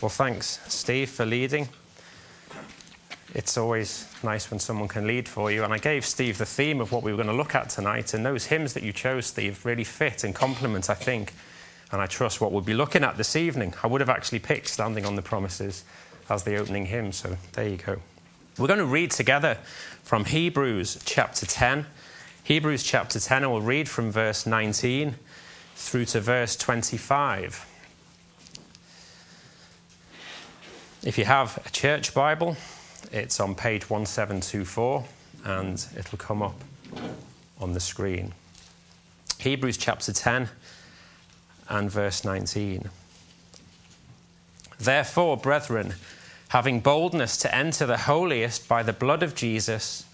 Well, thanks, Steve, for leading. It's always nice when someone can lead for you. And I gave Steve the theme of what we were going to look at tonight. And those hymns that you chose, Steve, really fit and complement, I think, and I trust what we'll be looking at this evening. I would have actually picked Standing on the Promises as the opening hymn. So there you go. We're going to read together from Hebrews chapter 10. Hebrews chapter 10, and we'll read from verse 19 through to verse 25. If you have a church Bible, it's on page 1724 and it'll come up on the screen. Hebrews chapter 10 and verse 19. Therefore, brethren, having boldness to enter the holiest by the blood of Jesus,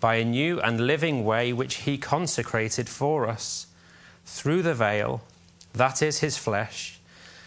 by a new and living way which he consecrated for us, through the veil, that is his flesh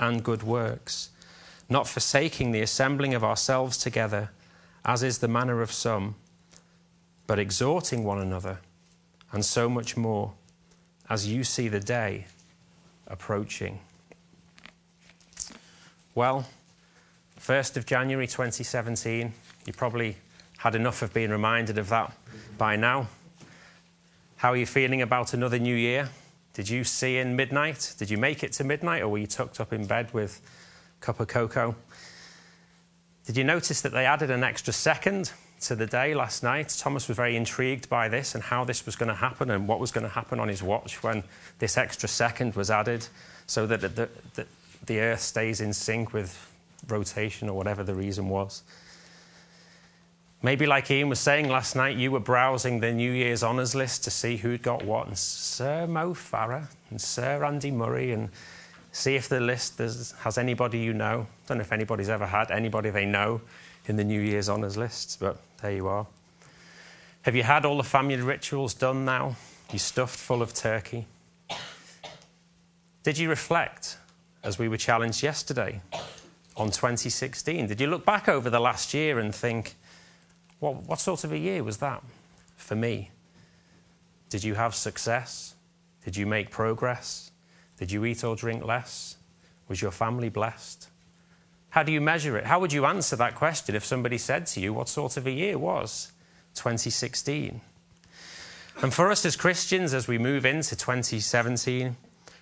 and good works, not forsaking the assembling of ourselves together, as is the manner of some, but exhorting one another, and so much more, as you see the day approaching. Well, 1st of January 2017, you probably had enough of being reminded of that by now. How are you feeling about another new year? Did you see in midnight? Did you make it to midnight, or were you tucked up in bed with a cup of cocoa? Did you notice that they added an extra second to the day last night? Thomas was very intrigued by this and how this was going to happen and what was going to happen on his watch when this extra second was added so that the, the, the Earth stays in sync with rotation or whatever the reason was. Maybe, like Ian was saying last night, you were browsing the New Year's honours list to see who'd got what, and Sir Mo Farah and Sir Andy Murray, and see if the list has anybody you know. I don't know if anybody's ever had anybody they know in the New Year's honours list, but there you are. Have you had all the family rituals done now? You stuffed full of turkey? Did you reflect, as we were challenged yesterday, on 2016? Did you look back over the last year and think, what, what sort of a year was that for me? Did you have success? Did you make progress? Did you eat or drink less? Was your family blessed? How do you measure it? How would you answer that question if somebody said to you, What sort of a year was 2016? And for us as Christians, as we move into 2017,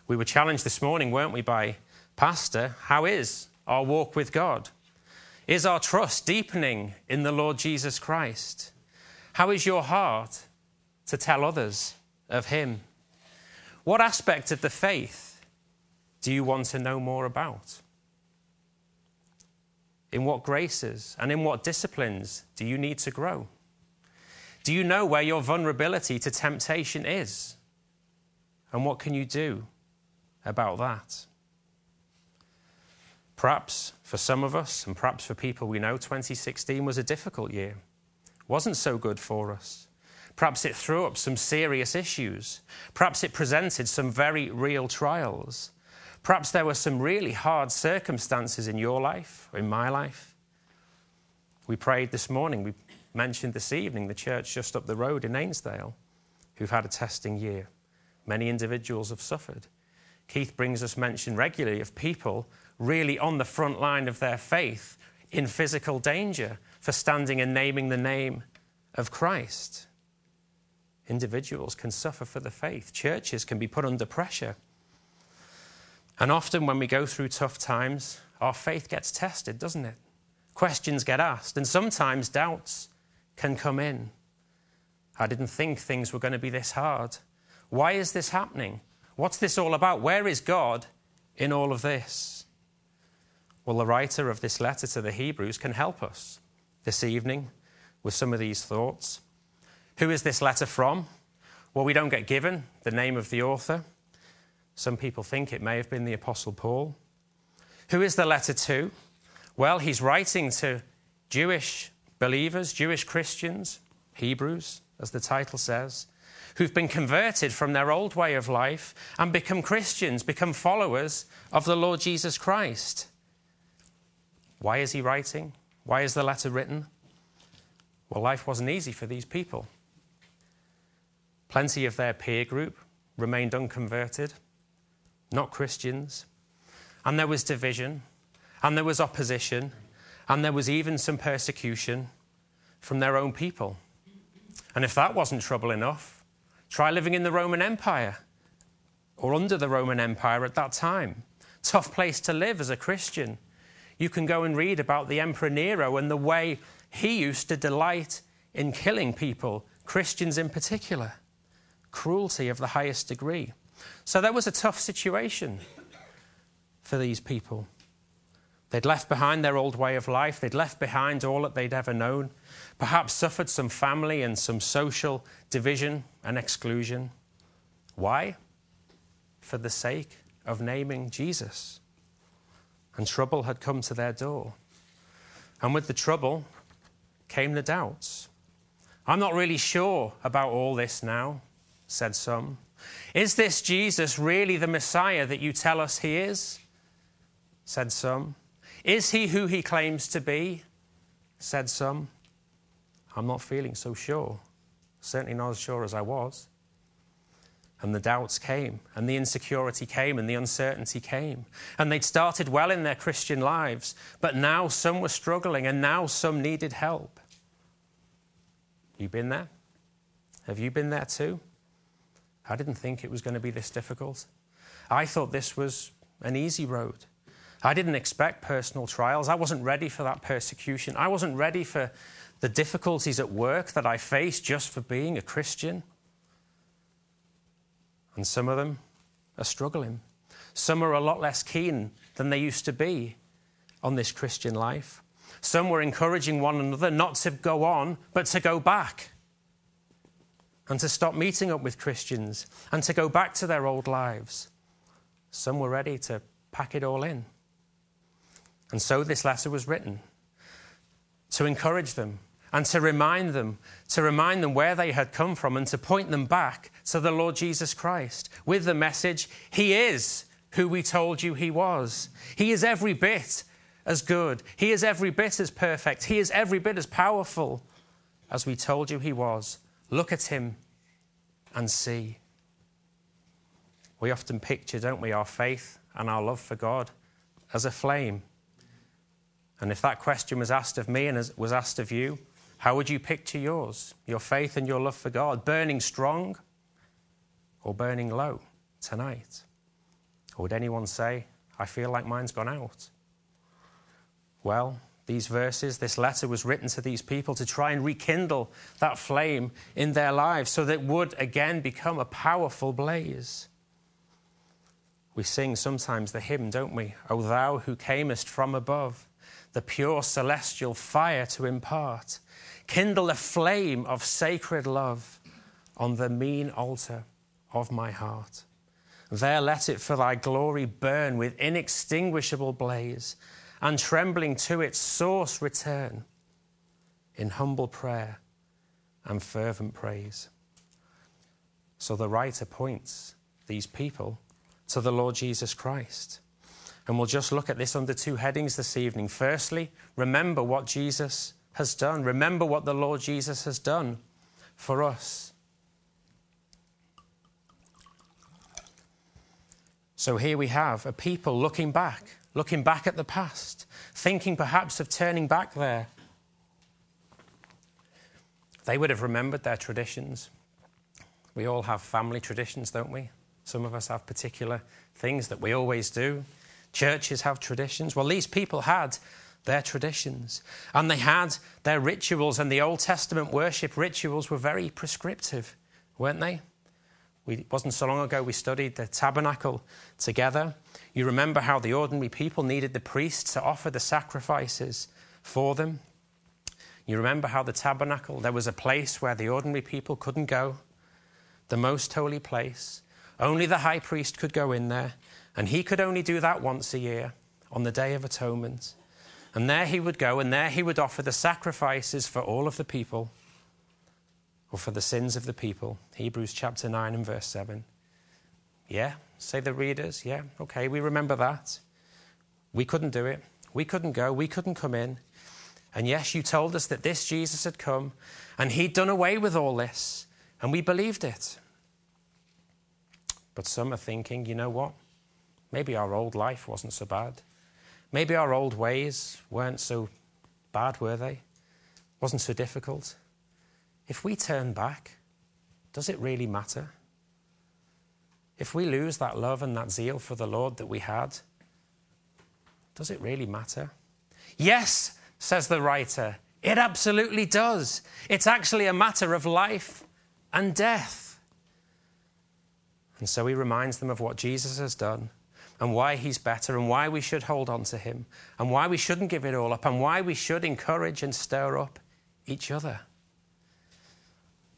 we were challenged this morning, weren't we, by Pastor, how is our walk with God? Is our trust deepening in the Lord Jesus Christ? How is your heart to tell others of Him? What aspect of the faith do you want to know more about? In what graces and in what disciplines do you need to grow? Do you know where your vulnerability to temptation is? And what can you do about that? Perhaps for some of us, and perhaps for people we know, 2016 was a difficult year. It Wasn't so good for us. Perhaps it threw up some serious issues. Perhaps it presented some very real trials. Perhaps there were some really hard circumstances in your life, or in my life. We prayed this morning, we mentioned this evening the church just up the road in Ainsdale who've had a testing year. Many individuals have suffered. Keith brings us mention regularly of people really on the front line of their faith in physical danger for standing and naming the name of Christ. Individuals can suffer for the faith, churches can be put under pressure. And often, when we go through tough times, our faith gets tested, doesn't it? Questions get asked, and sometimes doubts can come in. I didn't think things were going to be this hard. Why is this happening? What's this all about? Where is God in all of this? Well, the writer of this letter to the Hebrews can help us this evening with some of these thoughts. Who is this letter from? Well, we don't get given the name of the author. Some people think it may have been the Apostle Paul. Who is the letter to? Well, he's writing to Jewish believers, Jewish Christians, Hebrews, as the title says, who've been converted from their old way of life and become Christians, become followers of the Lord Jesus Christ. Why is he writing? Why is the letter written? Well, life wasn't easy for these people. Plenty of their peer group remained unconverted, not Christians. And there was division, and there was opposition, and there was even some persecution from their own people. And if that wasn't trouble enough, try living in the Roman Empire or under the Roman Empire at that time. Tough place to live as a Christian. You can go and read about the Emperor Nero and the way he used to delight in killing people, Christians in particular. Cruelty of the highest degree. So there was a tough situation for these people. They'd left behind their old way of life, they'd left behind all that they'd ever known, perhaps suffered some family and some social division and exclusion. Why? For the sake of naming Jesus. And trouble had come to their door. And with the trouble came the doubts. I'm not really sure about all this now, said some. Is this Jesus really the Messiah that you tell us he is? said some. Is he who he claims to be? said some. I'm not feeling so sure. Certainly not as sure as I was. And the doubts came, and the insecurity came, and the uncertainty came. And they'd started well in their Christian lives, but now some were struggling, and now some needed help. You been there? Have you been there too? I didn't think it was going to be this difficult. I thought this was an easy road. I didn't expect personal trials. I wasn't ready for that persecution. I wasn't ready for the difficulties at work that I faced just for being a Christian. And some of them are struggling. Some are a lot less keen than they used to be on this Christian life. Some were encouraging one another not to go on, but to go back and to stop meeting up with Christians and to go back to their old lives. Some were ready to pack it all in. And so this letter was written to encourage them and to remind them, to remind them where they had come from and to point them back to the Lord Jesus Christ with the message He is who we told you He was. He is every bit as good, He is every bit as perfect, He is every bit as powerful as we told you He was. Look at Him and see. We often picture, don't we, our faith and our love for God as a flame. And if that question was asked of me and was asked of you, how would you picture yours, your faith and your love for God? Burning strong or burning low tonight? Or would anyone say, I feel like mine's gone out? Well, these verses, this letter was written to these people to try and rekindle that flame in their lives so that it would again become a powerful blaze. We sing sometimes the hymn, don't we? O thou who camest from above, the pure celestial fire to impart, kindle a flame of sacred love on the mean altar of my heart. There let it for thy glory burn with inextinguishable blaze and trembling to its source return in humble prayer and fervent praise. So the writer points these people to the Lord Jesus Christ. And we'll just look at this under two headings this evening. Firstly, remember what Jesus has done. Remember what the Lord Jesus has done for us. So here we have a people looking back looking back at the past, thinking perhaps of turning back there. They would have remembered their traditions. We all have family traditions, don't we? Some of us have particular things that we always do. Churches have traditions. Well, these people had their traditions and they had their rituals, and the Old Testament worship rituals were very prescriptive, weren't they? We, it wasn't so long ago we studied the tabernacle together. You remember how the ordinary people needed the priests to offer the sacrifices for them. You remember how the tabernacle, there was a place where the ordinary people couldn't go, the most holy place. Only the high priest could go in there, and he could only do that once a year on the Day of Atonement. And there he would go, and there he would offer the sacrifices for all of the people, or for the sins of the people. Hebrews chapter 9 and verse 7. Yeah, say the readers. Yeah, okay, we remember that. We couldn't do it. We couldn't go. We couldn't come in. And yes, you told us that this Jesus had come and he'd done away with all this, and we believed it. But some are thinking, you know what? Maybe our old life wasn't so bad. Maybe our old ways weren't so bad, were they? Wasn't so difficult. If we turn back, does it really matter? If we lose that love and that zeal for the Lord that we had, does it really matter? Yes, says the writer, it absolutely does. It's actually a matter of life and death. And so he reminds them of what Jesus has done and why he's better and why we should hold on to him and why we shouldn't give it all up and why we should encourage and stir up each other.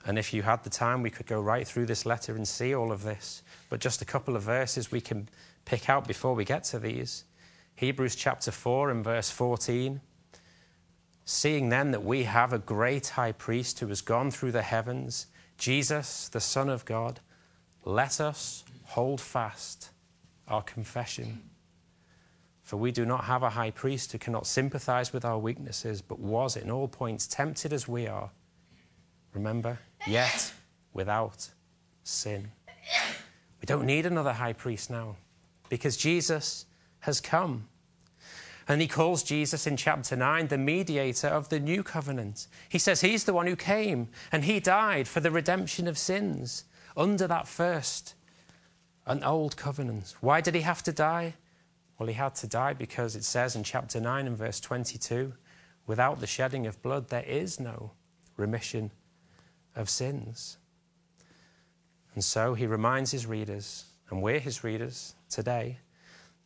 And if you had the time, we could go right through this letter and see all of this. But just a couple of verses we can pick out before we get to these. Hebrews chapter 4 and verse 14. Seeing then that we have a great high priest who has gone through the heavens, Jesus, the Son of God, let us hold fast our confession. For we do not have a high priest who cannot sympathize with our weaknesses, but was in all points tempted as we are. Remember? Yet without sin. We don't need another high priest now because Jesus has come. And he calls Jesus in chapter 9 the mediator of the new covenant. He says he's the one who came and he died for the redemption of sins under that first an old covenant. Why did he have to die? Well, he had to die because it says in chapter 9 and verse 22 without the shedding of blood, there is no remission of sins. And so he reminds his readers, and we're his readers today,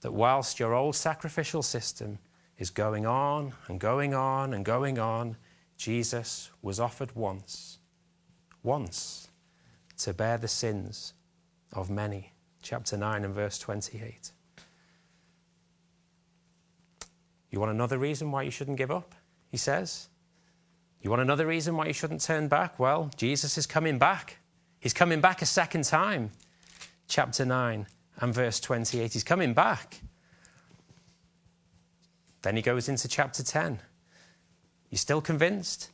that whilst your old sacrificial system is going on and going on and going on, Jesus was offered once, once, to bear the sins of many chapter 9 and verse 28. You want another reason why you shouldn't give up? He says. You want another reason why you shouldn't turn back? Well, Jesus is coming back. He's coming back a second time. Chapter 9 and verse 28. He's coming back. Then he goes into chapter 10. You still convinced?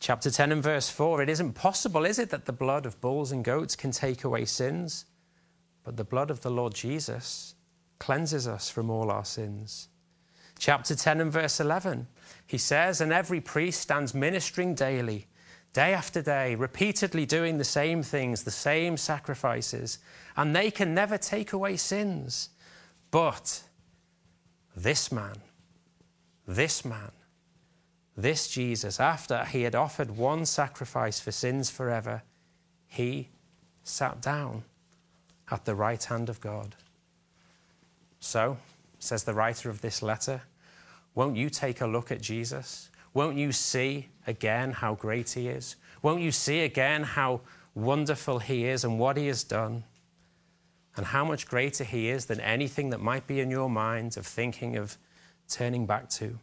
Chapter 10 and verse 4 It isn't possible, is it, that the blood of bulls and goats can take away sins? But the blood of the Lord Jesus cleanses us from all our sins. Chapter 10 and verse 11, he says, And every priest stands ministering daily, day after day, repeatedly doing the same things, the same sacrifices, and they can never take away sins. But this man, this man, this Jesus, after he had offered one sacrifice for sins forever, he sat down at the right hand of God. So, says the writer of this letter, won't you take a look at Jesus? Won't you see again how great he is? Won't you see again how wonderful he is and what he has done? And how much greater he is than anything that might be in your mind of thinking of turning back to?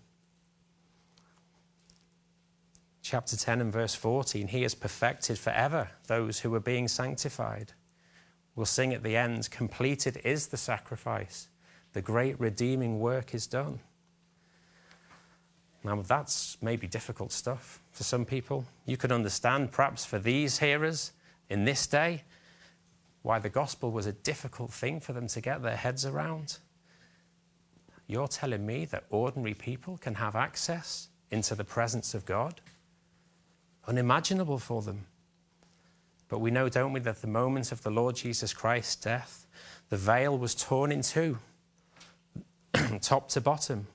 Chapter 10 and verse 14 He has perfected forever those who are being sanctified. We'll sing at the end, completed is the sacrifice. The great redeeming work is done. Now, that's maybe difficult stuff for some people. You can understand, perhaps, for these hearers in this day, why the gospel was a difficult thing for them to get their heads around. You're telling me that ordinary people can have access into the presence of God? Unimaginable for them. But we know, don't we, that the moment of the Lord Jesus Christ's death, the veil was torn in two, top to bottom.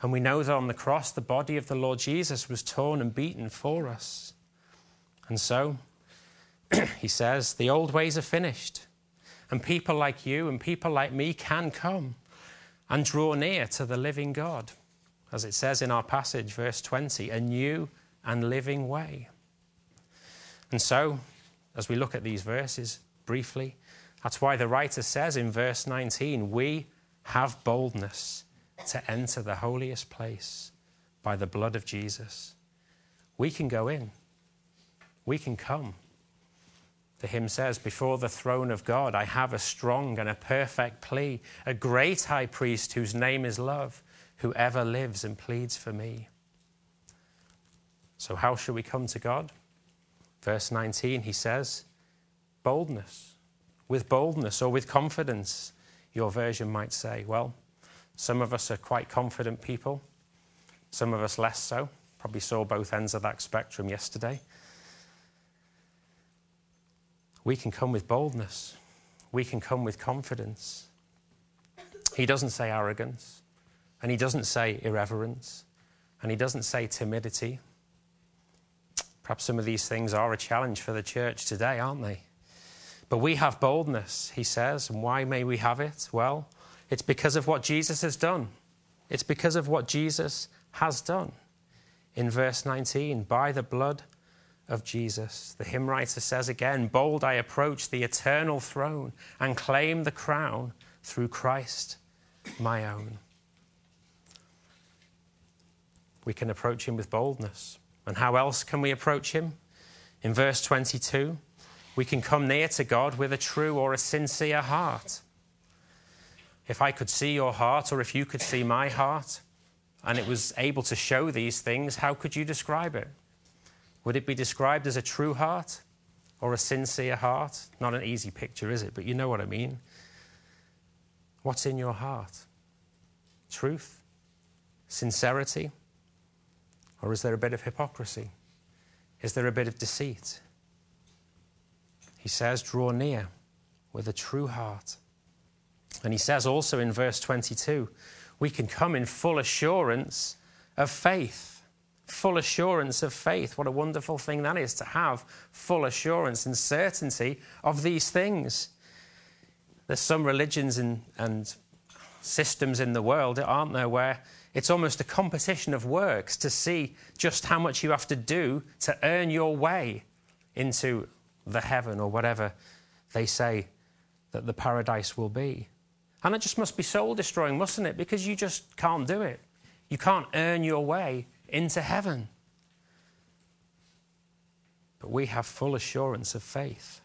And we know that on the cross, the body of the Lord Jesus was torn and beaten for us. And so, he says, the old ways are finished. And people like you and people like me can come and draw near to the living God. As it says in our passage, verse 20, a new and living way. And so, as we look at these verses briefly. That's why the writer says in verse 19, We have boldness to enter the holiest place by the blood of Jesus. We can go in, we can come. The hymn says, Before the throne of God, I have a strong and a perfect plea, a great high priest whose name is love, who ever lives and pleads for me. So, how shall we come to God? Verse 19, he says, Boldness. With boldness or with confidence, your version might say. Well, some of us are quite confident people, some of us less so. Probably saw both ends of that spectrum yesterday. We can come with boldness, we can come with confidence. He doesn't say arrogance, and he doesn't say irreverence, and he doesn't say timidity. Perhaps some of these things are a challenge for the church today, aren't they? But we have boldness, he says. And why may we have it? Well, it's because of what Jesus has done. It's because of what Jesus has done. In verse 19, by the blood of Jesus, the hymn writer says again, Bold I approach the eternal throne and claim the crown through Christ, my own. We can approach him with boldness. And how else can we approach him? In verse 22, we can come near to God with a true or a sincere heart. If I could see your heart, or if you could see my heart, and it was able to show these things, how could you describe it? Would it be described as a true heart or a sincere heart? Not an easy picture, is it? But you know what I mean. What's in your heart? Truth? Sincerity? Or is there a bit of hypocrisy? Is there a bit of deceit? He says, Draw near with a true heart and he says also in verse 22 we can come in full assurance of faith. Full assurance of faith. What a wonderful thing that is to have full assurance and certainty of these things. There's some religions and, and systems in the world, aren't there, where it's almost a competition of works to see just how much you have to do to earn your way into the heaven or whatever they say that the paradise will be. And it just must be soul destroying, mustn't it? Because you just can't do it. You can't earn your way into heaven. But we have full assurance of faith.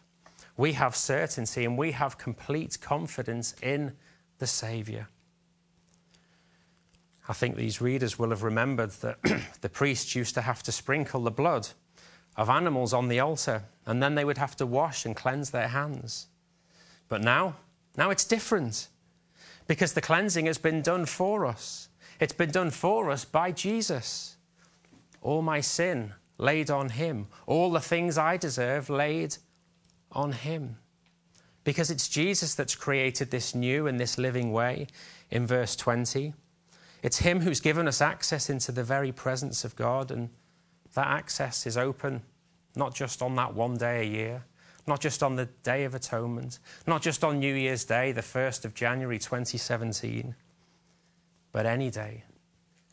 We have certainty and we have complete confidence in the Saviour. I think these readers will have remembered that the priests used to have to sprinkle the blood of animals on the altar and then they would have to wash and cleanse their hands. But now, now it's different because the cleansing has been done for us. It's been done for us by Jesus. All my sin laid on him, all the things I deserve laid on him. Because it's Jesus that's created this new and this living way in verse 20. It's him who's given us access into the very presence of God, and that access is open not just on that one day a year, not just on the Day of Atonement, not just on New Year's Day, the 1st of January 2017, but any day,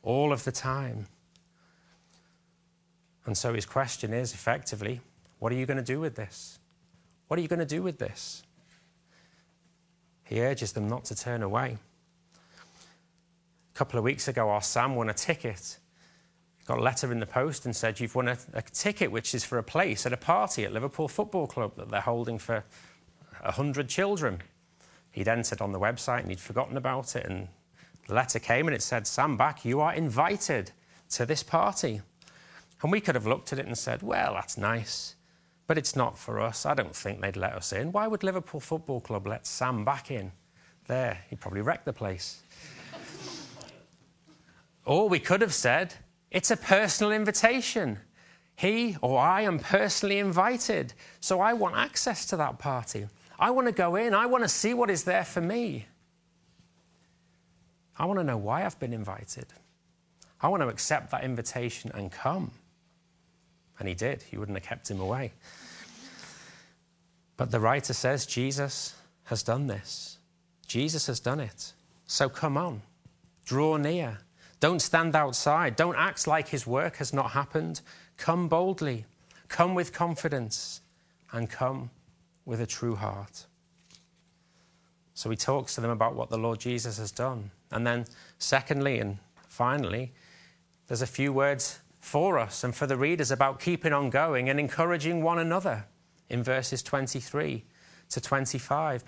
all of the time. And so his question is effectively, what are you going to do with this? What are you going to do with this? He urges them not to turn away. A couple of weeks ago, our Sam won a ticket got a letter in the post and said, You've won a, a, ticket which is for a place at a party at Liverpool Football Club that they're holding for 100 children. He'd entered on the website and he'd forgotten about it. And the letter came and it said, Sam Back, you are invited to this party. And we could have looked at it and said, Well, that's nice, but it's not for us. I don't think they'd let us in. Why would Liverpool Football Club let Sam back in? There, he'd probably wreck the place. or we could have said, it's a personal invitation. He or I am personally invited. So I want access to that party. I want to go in. I want to see what is there for me. I want to know why I've been invited. I want to accept that invitation and come. And he did. He wouldn't have kept him away. But the writer says Jesus has done this. Jesus has done it. So come on, draw near. Don't stand outside. Don't act like his work has not happened. Come boldly, come with confidence, and come with a true heart. So he talks to them about what the Lord Jesus has done. And then, secondly and finally, there's a few words for us and for the readers about keeping on going and encouraging one another in verses 23 to 25.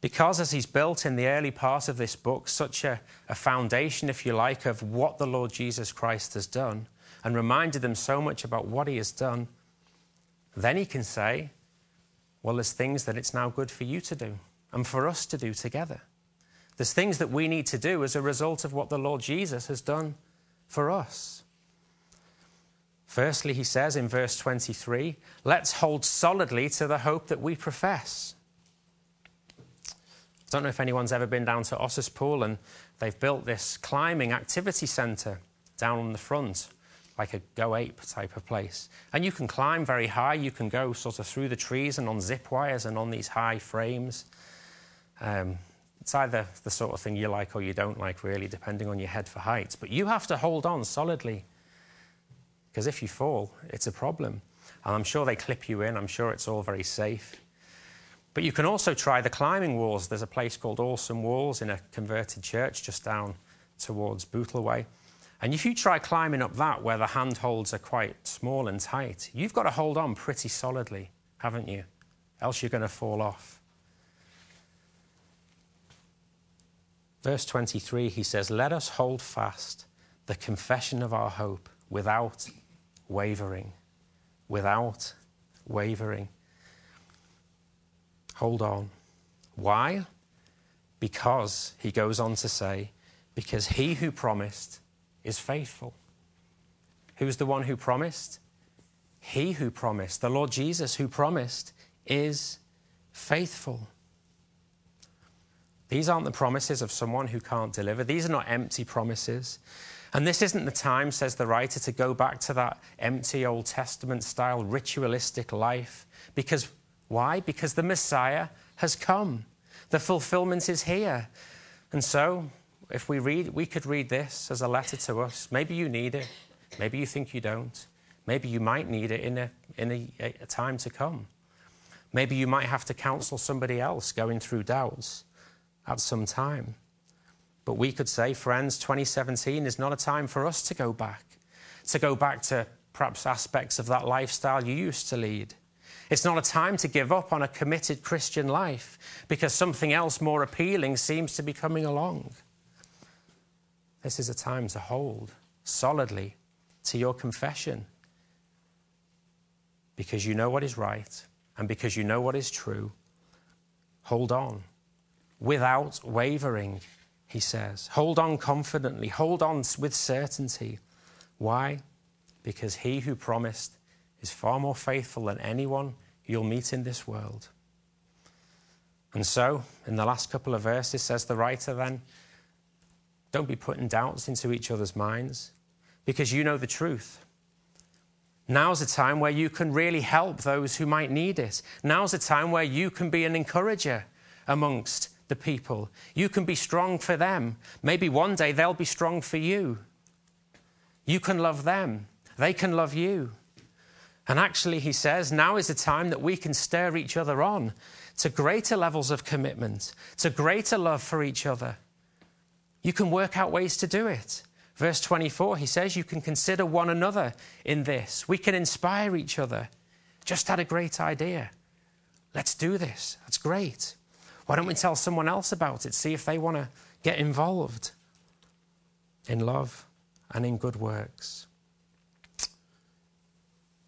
Because, as he's built in the early part of this book, such a, a foundation, if you like, of what the Lord Jesus Christ has done, and reminded them so much about what he has done, then he can say, Well, there's things that it's now good for you to do and for us to do together. There's things that we need to do as a result of what the Lord Jesus has done for us. Firstly, he says in verse 23, let's hold solidly to the hope that we profess. I don't know if anyone's ever been down to Otterspool and they've built this climbing activity centre down on the front, like a Go Ape type of place. And you can climb very high, you can go sort of through the trees and on zip wires and on these high frames. Um, it's either the sort of thing you like or you don't like, really, depending on your head for height. But you have to hold on solidly because if you fall, it's a problem. And I'm sure they clip you in, I'm sure it's all very safe. But you can also try the climbing walls. There's a place called Awesome Walls in a converted church just down towards Bootle Way. And if you try climbing up that where the handholds are quite small and tight, you've got to hold on pretty solidly, haven't you? Else you're going to fall off. Verse 23, he says, Let us hold fast the confession of our hope without wavering, without wavering. Hold on. Why? Because, he goes on to say, because he who promised is faithful. Who's the one who promised? He who promised, the Lord Jesus who promised, is faithful. These aren't the promises of someone who can't deliver. These are not empty promises. And this isn't the time, says the writer, to go back to that empty Old Testament style ritualistic life. Because why? Because the Messiah has come. The fulfillment is here. And so, if we read, we could read this as a letter to us. Maybe you need it. Maybe you think you don't. Maybe you might need it in a, in a, a time to come. Maybe you might have to counsel somebody else going through doubts at some time. But we could say, friends, 2017 is not a time for us to go back, to go back to perhaps aspects of that lifestyle you used to lead. It's not a time to give up on a committed Christian life because something else more appealing seems to be coming along. This is a time to hold solidly to your confession because you know what is right and because you know what is true. Hold on without wavering he says. Hold on confidently, hold on with certainty. Why? Because he who promised is far more faithful than anyone you'll meet in this world. And so, in the last couple of verses, says the writer then, don't be putting doubts into each other's minds because you know the truth. Now's a time where you can really help those who might need it. Now's a time where you can be an encourager amongst the people. You can be strong for them. Maybe one day they'll be strong for you. You can love them, they can love you. And actually, he says, now is the time that we can stir each other on to greater levels of commitment, to greater love for each other. You can work out ways to do it. Verse 24, he says, You can consider one another in this. We can inspire each other. Just had a great idea. Let's do this. That's great. Why don't we tell someone else about it? See if they want to get involved in love and in good works.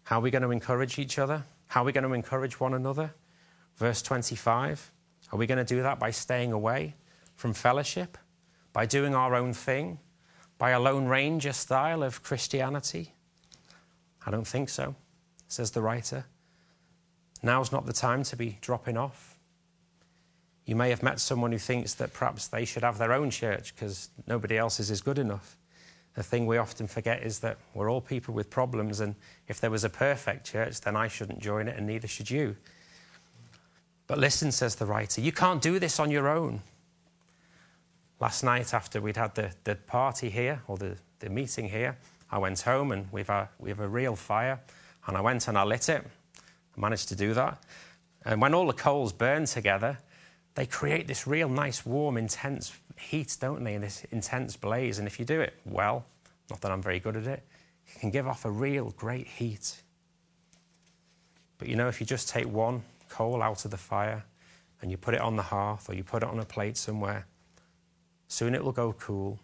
How are we going to encourage each other? How are we going to encourage one another? Verse 25. Are we going to do that by staying away from fellowship? By doing our own thing? By a Lone Ranger style of Christianity? I don't think so, says the writer. Now's not the time to be dropping off. You may have met someone who thinks that perhaps they should have their own church because nobody else's is good enough. The thing we often forget is that we're all people with problems, and if there was a perfect church, then I shouldn't join it, and neither should you. But listen, says the writer, you can't do this on your own. Last night, after we'd had the, the party here, or the, the meeting here, I went home and we've a, we have a real fire, and I went and I lit it. I managed to do that. And when all the coals burned together, they create this real nice, warm, intense heat, don't they, in this intense blaze. And if you do it well, not that I'm very good at it, it can give off a real great heat. But you know, if you just take one coal out of the fire and you put it on the hearth or you put it on a plate somewhere, soon it will go cool,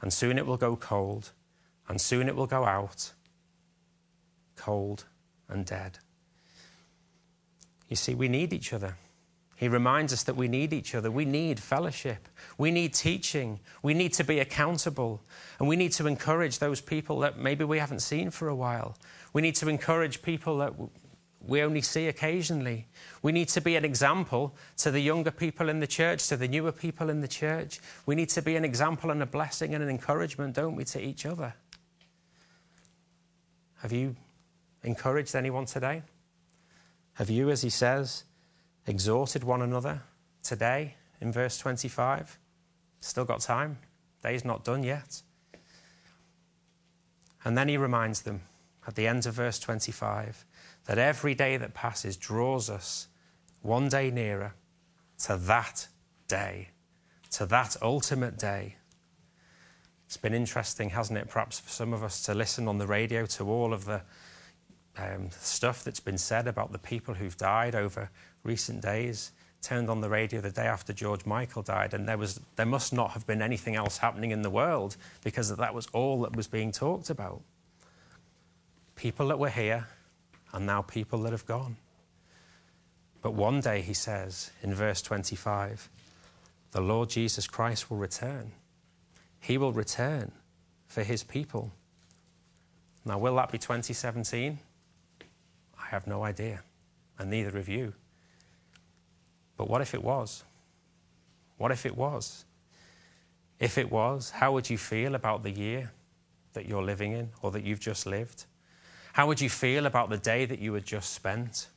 and soon it will go cold, and soon it will go out, cold and dead. You see, we need each other. He reminds us that we need each other. We need fellowship. We need teaching. We need to be accountable. And we need to encourage those people that maybe we haven't seen for a while. We need to encourage people that we only see occasionally. We need to be an example to the younger people in the church, to the newer people in the church. We need to be an example and a blessing and an encouragement, don't we, to each other? Have you encouraged anyone today? Have you, as he says, exhorted one another today in verse 25? Still got time. Day's not done yet. And then he reminds them at the end of verse 25 that every day that passes draws us one day nearer to that day, to that ultimate day. It's been interesting, hasn't it, perhaps for some of us to listen on the radio to all of the um, stuff that's been said about the people who've died over recent days. Turned on the radio the day after George Michael died, and there, was, there must not have been anything else happening in the world because that was all that was being talked about. People that were here, and now people that have gone. But one day, he says in verse 25, the Lord Jesus Christ will return. He will return for his people. Now, will that be 2017? I have no idea, and neither of you. But what if it was? What if it was? If it was, how would you feel about the year that you're living in or that you've just lived? How would you feel about the day that you had just spent?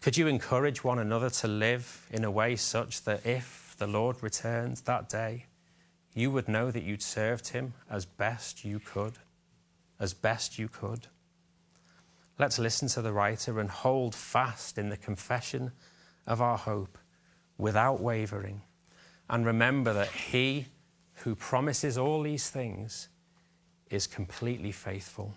Could you encourage one another to live in a way such that if the Lord returned that day, you would know that you'd served him as best you could? As best you could. Let's listen to the writer and hold fast in the confession of our hope without wavering. And remember that he who promises all these things is completely faithful.